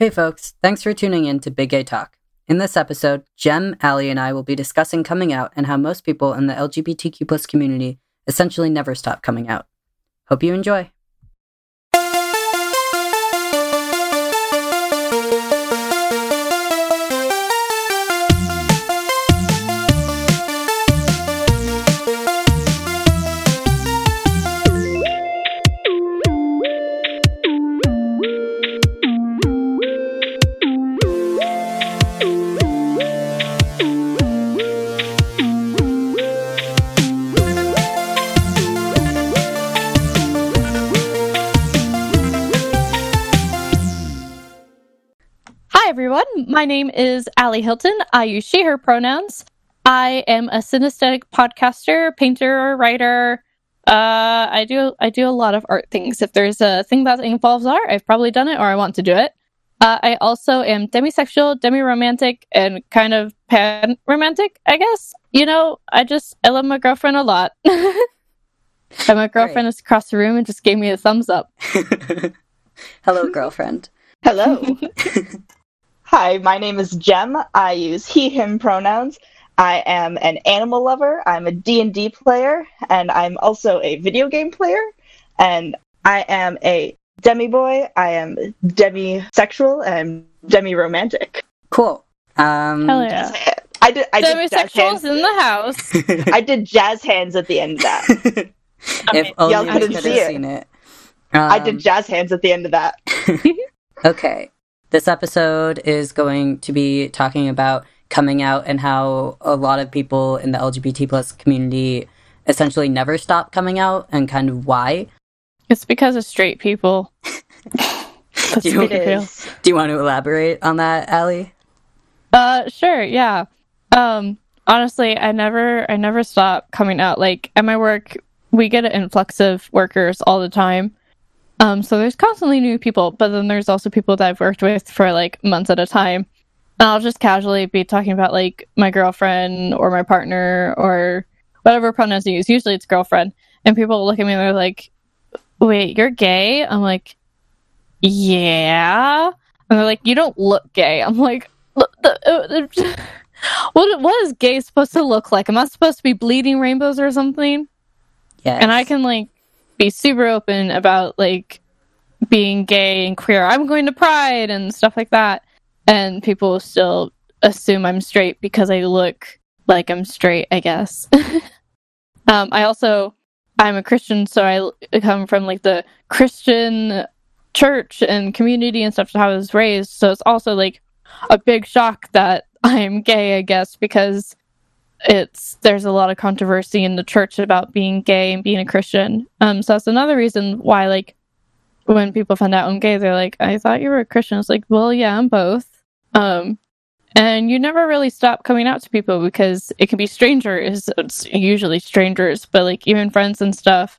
Hey folks, thanks for tuning in to Big Gay Talk. In this episode, Jem, Allie, and I will be discussing coming out and how most people in the LGBTQ community essentially never stop coming out. Hope you enjoy. My name is Allie Hilton. I use she, her pronouns. I am a synesthetic podcaster, painter, writer. Uh, I do I do a lot of art things. If there's a thing that involves art, I've probably done it or I want to do it. Uh, I also am demisexual, demi-romantic, and kind of pan-romantic, I guess. You know, I just I love my girlfriend a lot. and my girlfriend is across the room and just gave me a thumbs up. Hello, girlfriend. Hello. Hi, my name is Jem. I use he, him pronouns. I am an animal lover. I'm a D&D player, and I'm also a video game player. And I am a demi boy. I am demisexual and demi romantic. Cool. Um, Hell yeah. I did. I did jazz Demisexuals hands. in the house. I did jazz hands at the end of that. if y'all only we couldn't could have see it. seen it. I Um, did jazz hands at the end of that. Okay. This episode is going to be talking about coming out and how a lot of people in the LGBT plus community essentially never stop coming out and kind of why. It's because of straight people. That's Do you- pretty It real. is. Do you want to elaborate on that, Allie? Uh, sure, yeah. Um, honestly, I never, I never stop coming out. Like at my work, we get an influx of workers all the time. Um, so there's constantly new people, but then there's also people that I've worked with for like months at a time. And I'll just casually be talking about like my girlfriend or my partner or whatever pronouns you use. Usually it's girlfriend, and people look at me and they're like, "Wait, you're gay?" I'm like, "Yeah," and they're like, "You don't look gay." I'm like, the- uh, what what is gay supposed to look like? Am I supposed to be bleeding rainbows or something? Yes. And I can like be super open about like being gay and queer. I'm going to Pride and stuff like that, and people still assume I'm straight because I look like I'm straight. I guess. um, I also I'm a Christian, so I come from like the Christian church and community and stuff. How I was raised, so it's also like a big shock that I'm gay. I guess because it's there's a lot of controversy in the church about being gay and being a Christian. Um, so that's another reason why like when people find out I'm gay, they're like, "I thought you were a Christian." It's like, well, yeah, I'm both. Um, and you never really stop coming out to people because it can be strangers. It's usually strangers, but like even friends and stuff.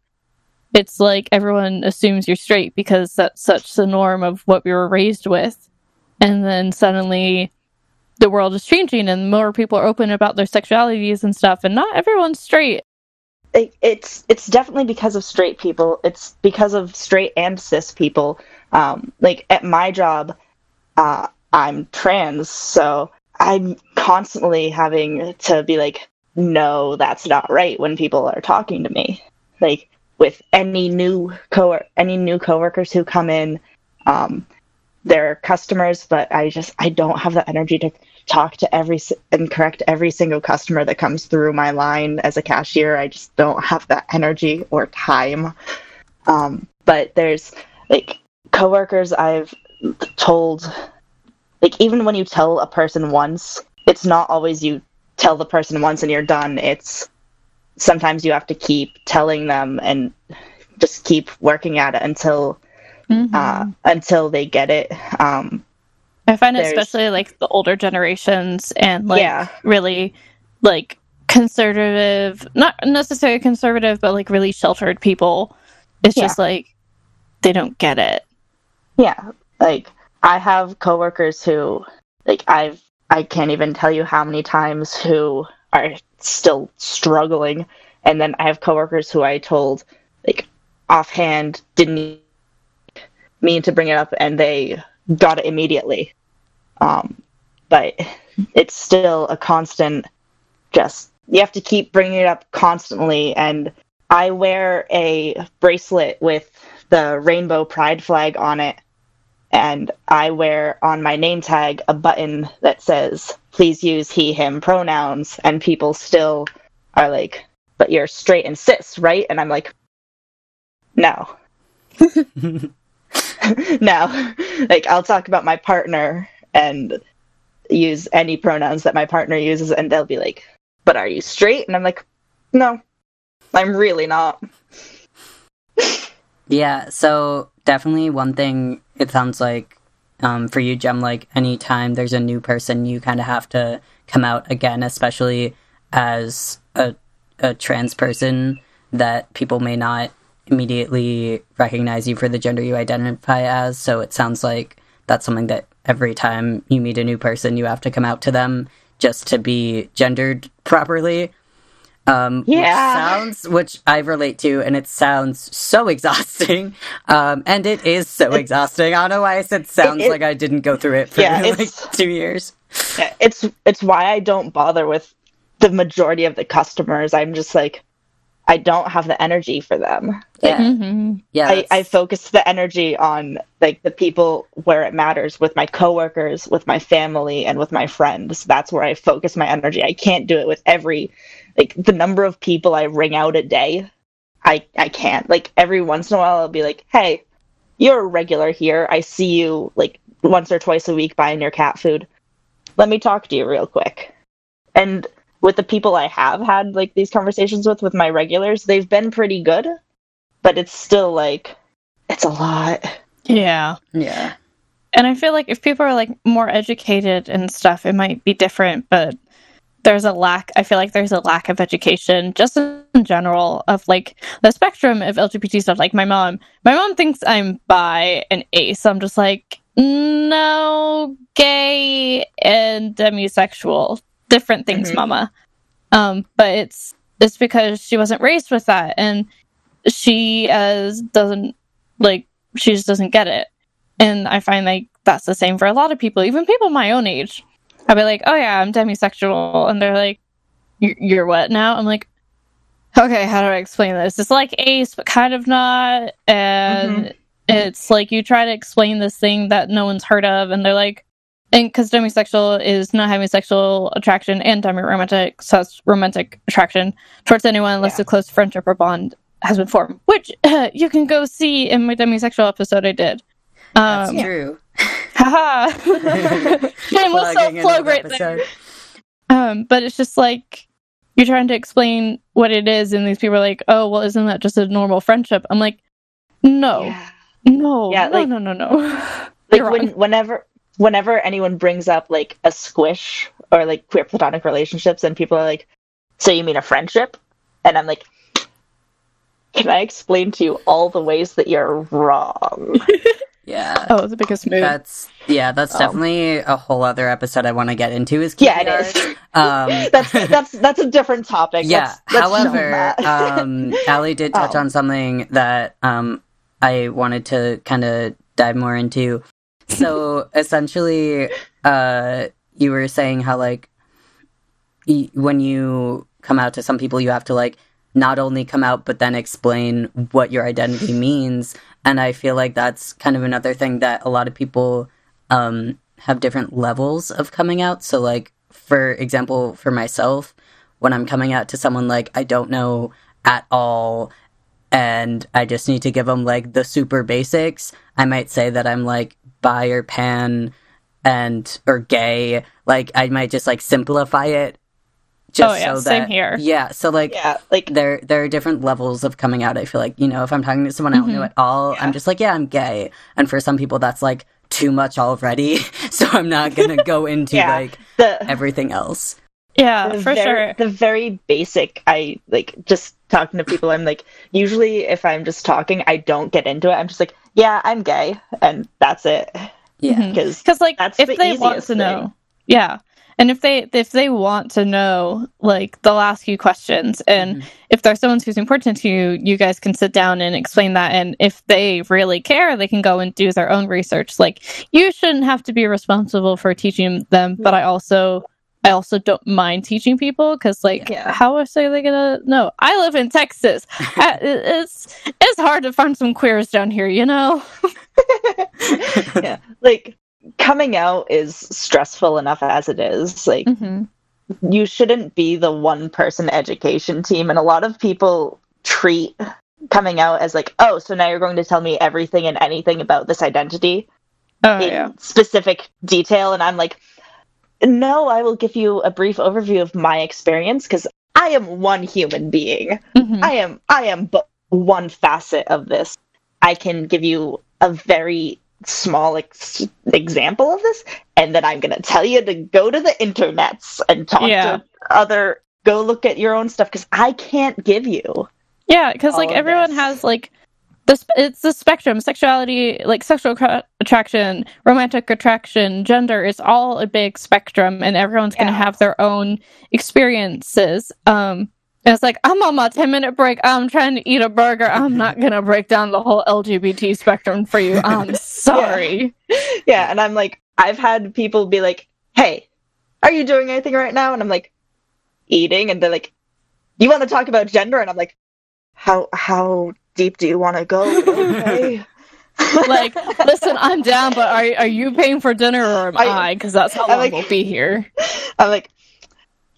It's like everyone assumes you're straight because that's such the norm of what we were raised with. And then suddenly the world is changing and more people are open about their sexualities and stuff and not everyone's straight. it, it's it's definitely because of straight people. It's because of straight and cis people. Um, like at my job, uh, I'm trans, so I'm constantly having to be like, no, that's not right when people are talking to me. Like with any new co any new coworkers who come in, um, they're customers, but I just I don't have the energy to talk to every and correct every single customer that comes through my line as a cashier. I just don't have that energy or time. Um, but there's like coworkers I've told, like even when you tell a person once, it's not always you tell the person once and you're done. It's sometimes you have to keep telling them and just keep working at it until uh, until they get it. Um, I find there's- especially like the older generations and like Yeah. really like conservative, not necessarily conservative, but like really sheltered people. It's Yeah. just like they don't get it. Yeah, like I have coworkers who like I've I can't even tell you how many times who are still struggling and then I have coworkers who I told like offhand didn't mean to bring it up and they got it immediately. Um, but it's still a constant. Just you have to keep bringing it up constantly, and I wear a bracelet with the rainbow pride flag on it, and I wear on my name tag a button that says "Please use he/him pronouns," and people still are like, "But you're straight and cis, right?" And I'm like, "No." no. Like I'll talk about my partner and use any pronouns that my partner uses and they'll be like, "But are you straight?" And I'm like, "No. I'm really not." Yeah, so definitely one thing it sounds like um, for you, Jem, like anytime there's a new person, you kind of have to come out again, especially as a, a trans person that people may not immediately recognize you for the gender you identify as. So it sounds like that's something that every time you meet a new person, you have to come out to them just to be gendered properly. Um, Yeah. Which sounds, which I relate to, and it sounds so exhausting. Um, and it is so exhausting. I don't know why I said sounds it- like I didn't go through it for Yeah, like two years. It's it's why I don't bother with the majority of the customers. I'm just like I don't have the energy for them. Yeah. hmm Yeah. I, I focus the energy on like the people where it matters with my coworkers, with my family, and with my friends. That's where I focus my energy. I can't do it with every like the number of people I ring out a day. I I can't. Like every once in a while I'll be like, Hey, you're a regular here. I see you like once or twice a week buying your cat food. Let me talk to you real quick. And with the people I have had like these conversations with with my regulars, they've been pretty good but it's still like it's a lot. Yeah. yeah. And I feel like if people are like more educated and stuff, it might be different, but there's a lack I feel like there's a lack of education just in general of like the spectrum of LGBT stuff. Like my mom my mom thinks I'm bi and ace. I'm just like no gay and demisexual. Different things, Mhm. mama. Um, but it's it's because she wasn't raised with that and she as doesn't like she just doesn't get it. And I find like that's the same for a lot of people, even people my own age. I'll be like, "Oh yeah, I'm demisexual," and they're like, "You're, you're what now?" I'm like, "Okay, how do I explain this? It's like ace, but kind of not." And it's like you try to explain this thing that no one's heard of, and they're like, and because demisexual is not having sexual attraction and demi-romantic so it's romantic attraction towards anyone unless Yeah. a close friendship or bond has been formed, which you can go see in my demisexual episode I did. That's Um, true. haha. Shameless Plugging self plug another right there. Um, but it's just like you're trying to explain what it is, and these people are like, "Oh, well, isn't that just a normal friendship?" I'm like, "No, Yeah. no, Yeah, no, like- no, no, no." Like when whenever whenever anyone brings up like a squish or like queer platonic relationships and people are like, So you mean a friendship? And I'm like can I explain to you all the ways that you're wrong? Yeah. oh, the biggest move. That's yeah, that's Um, definitely a whole other episode I want to get into is yeah, it KPIs. is. Um that's that's that's a different topic. yeah. Let's- let's However, that. um Allie did touch Oh. on something that um I wanted to kind of dive more into. So essentially, uh you were saying how like y- when you come out to some people you have to like not only come out but then explain what your identity means. And i feel like that's kind of another thing that a lot of people um have different levels of coming out. So like for example for myself when i'm coming out to someone like i don't know at all and i just need to give them like the super basics i might say that i'm like bi or pan and or gay like i might just like simplify it just Oh, yeah, so same that here. yeah so like yeah, like there there are different levels of coming out. I feel like you know if I'm talking to someone I don't know Mhm. at all, Yeah. I'm just like yeah I'm gay, and for some people that's like too much already. so I'm not gonna go into Yeah. like the everything else. yeah, the for very, sure. The very basic. I like just talking to people. I'm like, usually if I'm just talking, I don't get into it. I'm just like, yeah, I'm gay, and that's it. Yeah. Because Because like That's if the they want to thing. know, yeah, and if they if they want to know like they'll ask you questions and Mhm. if there's someone who's important to you you guys can sit down and explain that and if they really care they can go and do their own research like you shouldn't have to be responsible for teaching them but i also i also don't mind teaching people because like Yeah. how else are they gonna know? I live in texas. I- it's it's hard to find some queers down here you know? Yeah, like coming out is stressful enough as it is. Like hmm you shouldn't be the one person education team, and a lot of people treat coming out as like, oh, so now you're going to tell me everything and anything about this identity oh in yeah. specific detail, and I'm like, no, I will give you a brief overview of my experience because I am one human being. Mhm. I am I am but one facet of this. I can give you a very small ex- example of this, and then I'm gonna tell you to go to the internets and talk Yeah. to other. Go look at your own stuff because I can't give you. Yeah, because like everyone this. has like this. It's the spectrum. Sexuality, like sexual cra- attraction, romantic attraction, gender is all a big spectrum, and everyone's gonna have their own experiences. Um, and it's like I'm on my ten minute break. I'm trying to eat a burger. I'm not gonna break down the whole LGBT spectrum for you. I'm sorry. Yeah, and I'm like, I've had people be like, "Hey, are you doing anything right now?" And I'm like, "Eating," and they're like, "You want to talk about gender?" And I'm like, "How how deep do you want to go?" Okay. like, listen, I'm down, but are are you paying for dinner or am I-? Because that's how long like- we'll be here. I'm like,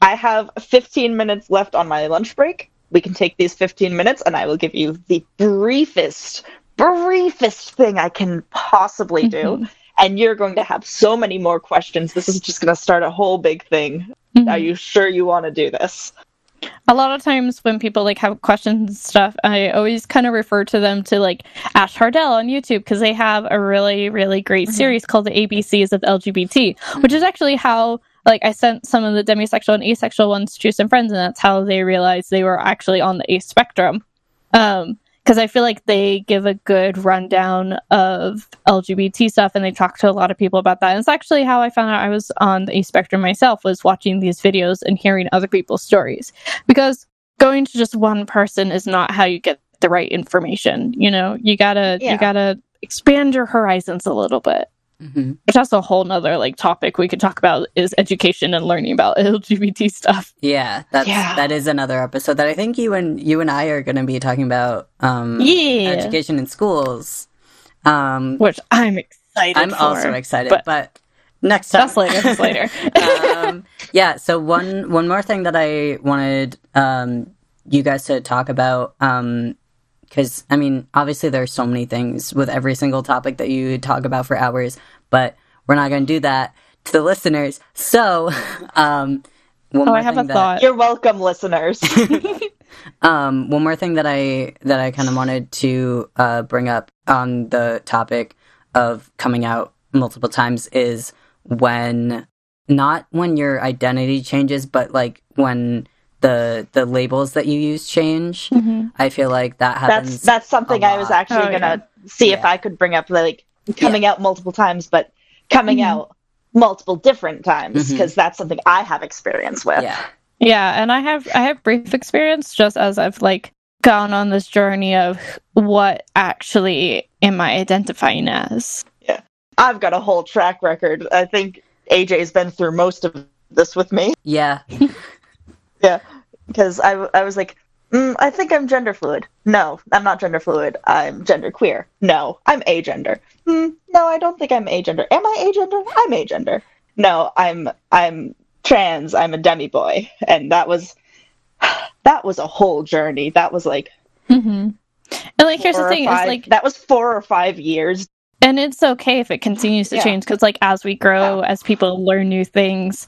I have 15 minutes left on my lunch break. We can take these 15 minutes, and I will give you the briefest, briefest thing I can possibly do. Mhm. And you're going to have so many more questions. This is just going to start a whole big thing. Mhm. Are you sure you want to do this? A lot of times when people like have questions and stuff i always kind of refer to them to like ash hardell on youtube because they have a really really great Mhm. series called the abcs of lgbt which is actually how like i sent some of the demisexual and asexual ones to some friends and that's how they realized they were actually on the ace spectrum um because i feel like they give a good rundown of lgbt stuff and they talk to a lot of people about that. And it's actually how i found out i was on the spectrum myself was watching these videos and hearing other people's stories. Because going to just one person is not how you get the right information you know? You gotta Yeah. you gotta expand your horizons a little bit Mhm. which that's a whole nother like topic we could talk about is education and learning about lgbt stuff Yeah, that's Yeah. that is another episode that I think you and you and I are going to be talking about. Um, yeah education in schools. Um, which i'm excited I'm for. also excited, but- but, next time. that's later that's later um, yeah. So one one more thing that I wanted um, you guys to talk about, because I mean, obviously there's so many things with every single topic that you talk about for hours, but we're not going to do that to the listeners. So, um, one oh more i have a that- thought You're welcome, listeners. um, one more thing that I that I kind of wanted to uh, bring up on the topic of coming out multiple times is when not when your identity changes, but like when the the labels that you use change. Mhm. I feel like that happens. that's that's something I was actually Oh, gonna see if I could bring up like coming out multiple times, but coming Mhm. out multiple different times because that's something I have experience with. yeah, Yeah, and I have I have brief experience just as I've like gone on this journey of what actually am I identifying as. Yeah. I've got a whole track record. I think AJ's been through most of this with me yeah, yeah. because I I was like, mm, I think I'm gender fluid. No, I'm not gender fluid. I'm gender queer. No, I'm agender. Mm, no, I don't think I'm agender. Am I agender? I'm agender. No, I'm I'm trans. I'm a demi boy, and that was that was a whole journey. That was like Mm-hmm. And like here's the thing five- is like that was four or five years. and it's okay if it continues to Yeah. change because like as we grow as people learn new things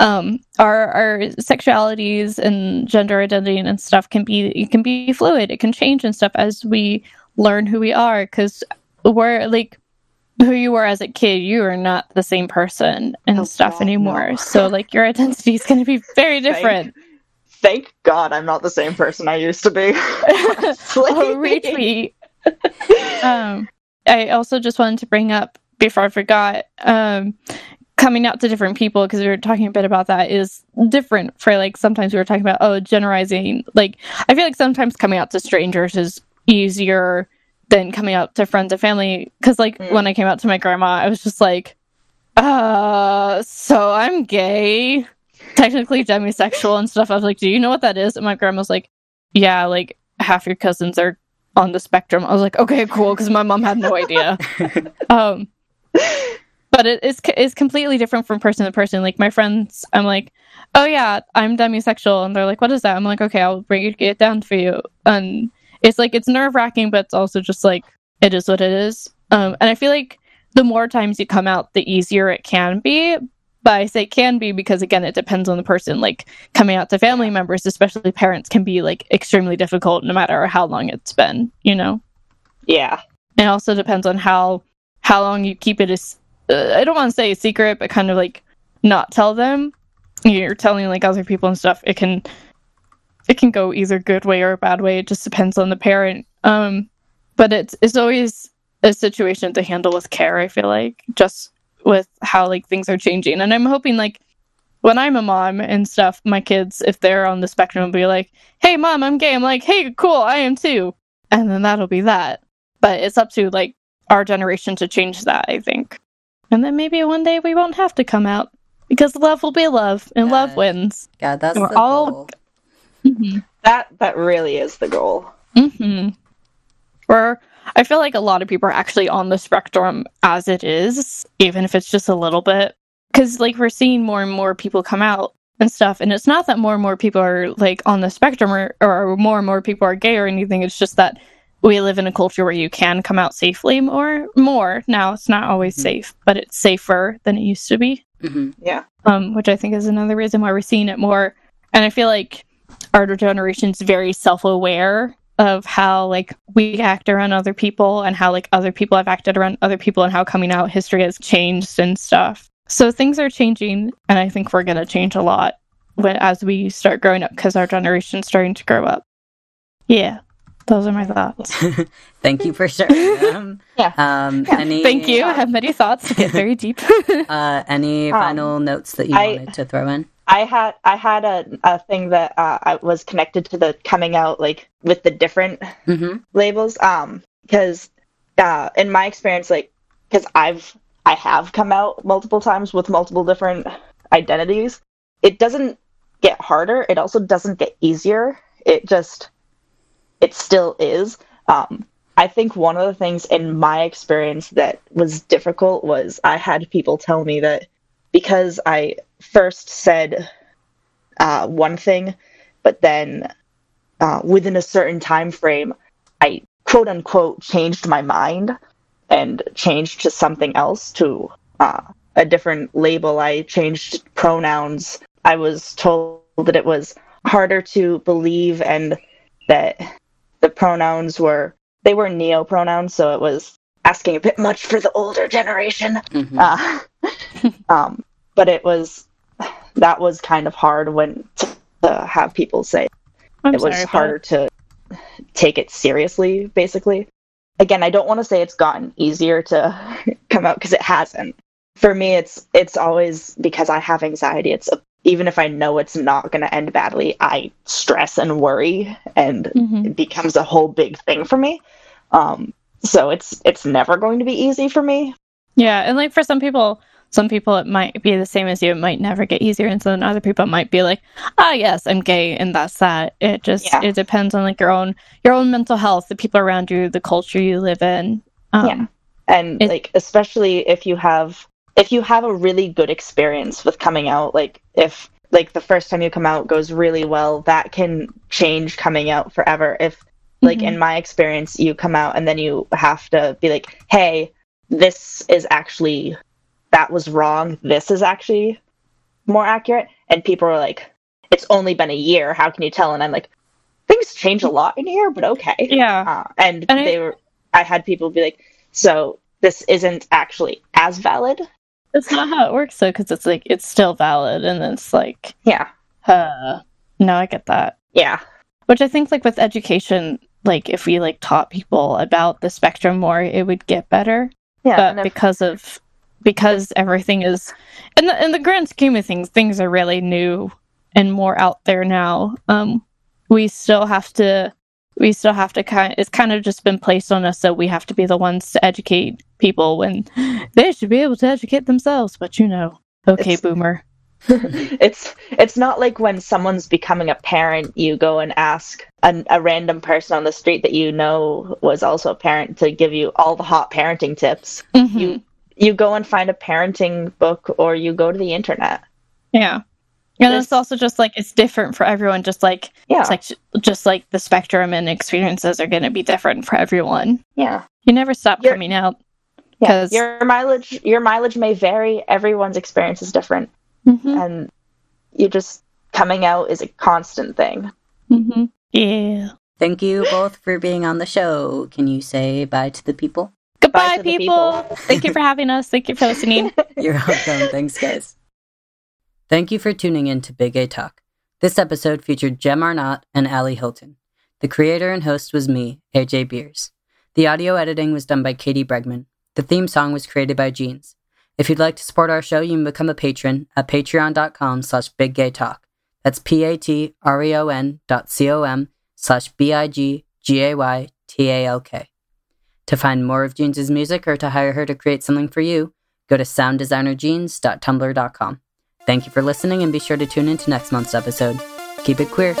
um our our sexualities and gender identity and stuff can be it can be fluid it can change and stuff as we learn who we are because we're like who you were as a kid you are not the same person and Oh, stuff God, anymore no. so like your identity is going to be very different Thank God I'm not the same person I used to be. oh, retweet. um, I also just wanted to bring up before I forgot. Um, coming out to different people because we were talking a bit about that is different for like sometimes we were talking about oh generalizing like i feel like sometimes coming out to strangers is easier than coming out to friends and family because like Mm. when i came out to my grandma i was just like uh so i'm gay technically demisexual and stuff. I was like do you know what that is? And my grandma's like yeah like half your cousins are on the spectrum. I was like okay cool because my mom had no idea. Um but it is it's completely different from person to person. Like my friends, I'm like, oh yeah, I'm demisexual, and they're like, what is that? I'm like, okay, I'll break it, it down for you. And it's like it's nerve wracking, but it's also just like it is what it is. Um, and I feel like the more times you come out, the easier it can be. But I say can be because again, it depends on the person. Like coming out to family members, especially parents, can be like extremely difficult, no matter how long it's been. You know. Yeah. It also depends on how how long you keep it as uh, I don't want to say a secret, but kind of like not tell them. You're telling like other people and stuff. It can it can go either good way or a bad way. It just depends on the parent. Um, but it's it's always a situation to handle with care. I feel like just with how like things are changing, and I'm hoping like when I'm a mom and stuff, my kids, if they're on the spectrum, will be like, "Hey, mom, I'm gay." I'm like, "Hey, cool, I am too," and then that'll be that. But it's up to like our generation to change that, I think. And then maybe one day we won't have to come out because love will be love and love wins. God, that's We're the all- goal. Mm-hmm. That that really is the goal. Mm-hmm. Or I feel like a lot of people are actually on the spectrum as it is, even if it's just a little bit. Because like we're seeing more and more people come out and stuff, and it's not that more and more people are like on the spectrum or, or more and more people are gay or anything. It's just that we live in a culture where you can come out safely more. More now, it's not always Mhm. safe, but it's safer than it used to be hmm Yeah. um, which I think is another reason why we're seeing it more. And I feel like our generation is very self-aware of how like we act around other people and how like other people have acted around other people and how coming out history has changed and stuff. So things are changing, and I think we're gonna change a lot when as we start growing up because our generation's starting to grow up. Yeah, those are my thoughts. Thank you for sharing them. Yeah. Um, Yeah. Any, Thank you. I have many thoughts to get very deep. Uh, any Um, final notes that you I- wanted to throw in? I had I had a, a thing that uh, I was connected to the coming out like with the different hmm labels um because uh in my experience like because I've I have come out multiple times with multiple different identities it doesn't get harder it also doesn't get easier it just it still is um I think one of the things in my experience that was difficult was I had people tell me that because I first said uh, one thing, but then uh, within a certain time frame, I quote unquote changed my mind and changed to something else to uh, a different label. I changed pronouns. I was told that it was harder to believe and that the pronouns were they were neo pronouns, so it was asking a bit much for the older generation. hmm Uh, um, but it was that was kind of hard when to, to have people say I'm it was sorry, harder to take it seriously basically. Again i don't want to say it's gotten easier to come out because it hasn't. For me it's it's always because i have anxiety it's even if i know it's not going to end badly i stress and worry and Mhm. it becomes a whole big thing for me um so it's it's never going to be easy for me Yeah, and like for some people, some people it might be the same as you. It might never get easier, and then other people might be like, "Ah, yes, I'm gay," and that's that. It just Yeah. it depends on like your own your own mental health, the people around you, the culture you live in. Um, Yeah. and It- like especially if you have if you have a really good experience with coming out like if like the first time you come out goes really well that can change coming out forever. If like Mhm. in my experience you come out and then you have to be like hey this is actually that was wrong. This is actually more accurate. And people are like it's only been a year. How can you tell? And i'm like things change a lot in here but okay. Yeah. uh, and, And I- they were i had people be like so this isn't actually as valid It's not how it works though, because it's like it's still valid, and it's like, yeah uh, no, I get that. yeah Which I think like with education, like if we like taught people about the spectrum more, it would get better. yeah but if- because of because everything is in the in the grand scheme of things, things are really new and more out there now. Um, we still have to we still have to kind it's kind of just been placed on us that we have to be the ones to educate people when they should be able to educate themselves but you know. Okay It's- boomer. It's it's not like when someone's becoming a parent you go and ask a, a random person on the street that you know was also a parent to give you all the hot parenting tips. Mhm. you you go and find a parenting book or you go to the internet. Yeah and There's- it's also just like it's different for everyone just like yeah it's like just like the spectrum and experiences are going to be different for everyone yeah you never stop You're- coming out yeah 'Cause- your mileage your mileage may vary everyone's experience is different Mhm. and you just coming out is a constant thing mm-hmm. yeah Thank you both for being on the show. Can you say bye to the people? goodbye to people. people. thank you for having us thank you for listening You're welcome. Thanks, guys. Thank you for tuning in to Big Gay Talk. This episode featured Jem Arnott and Allie Hilton. The creator and host was me, AJ Beers. The audio editing was done by Katie Bregman. The theme song was created by Jeans. If you'd like to support our show, you can become a patron at patreon.com slash biggaytalk. That's P-A-T-R-E-O-N dot C-O-M slash B-I-G-G-A-Y-T-A-L-K. To find more of Jeans' music or to hire her to create something for you, go to sounddesignerjeans.tumblr.com. Thank you for listening and be sure to tune in to next month's episode. Keep it queer.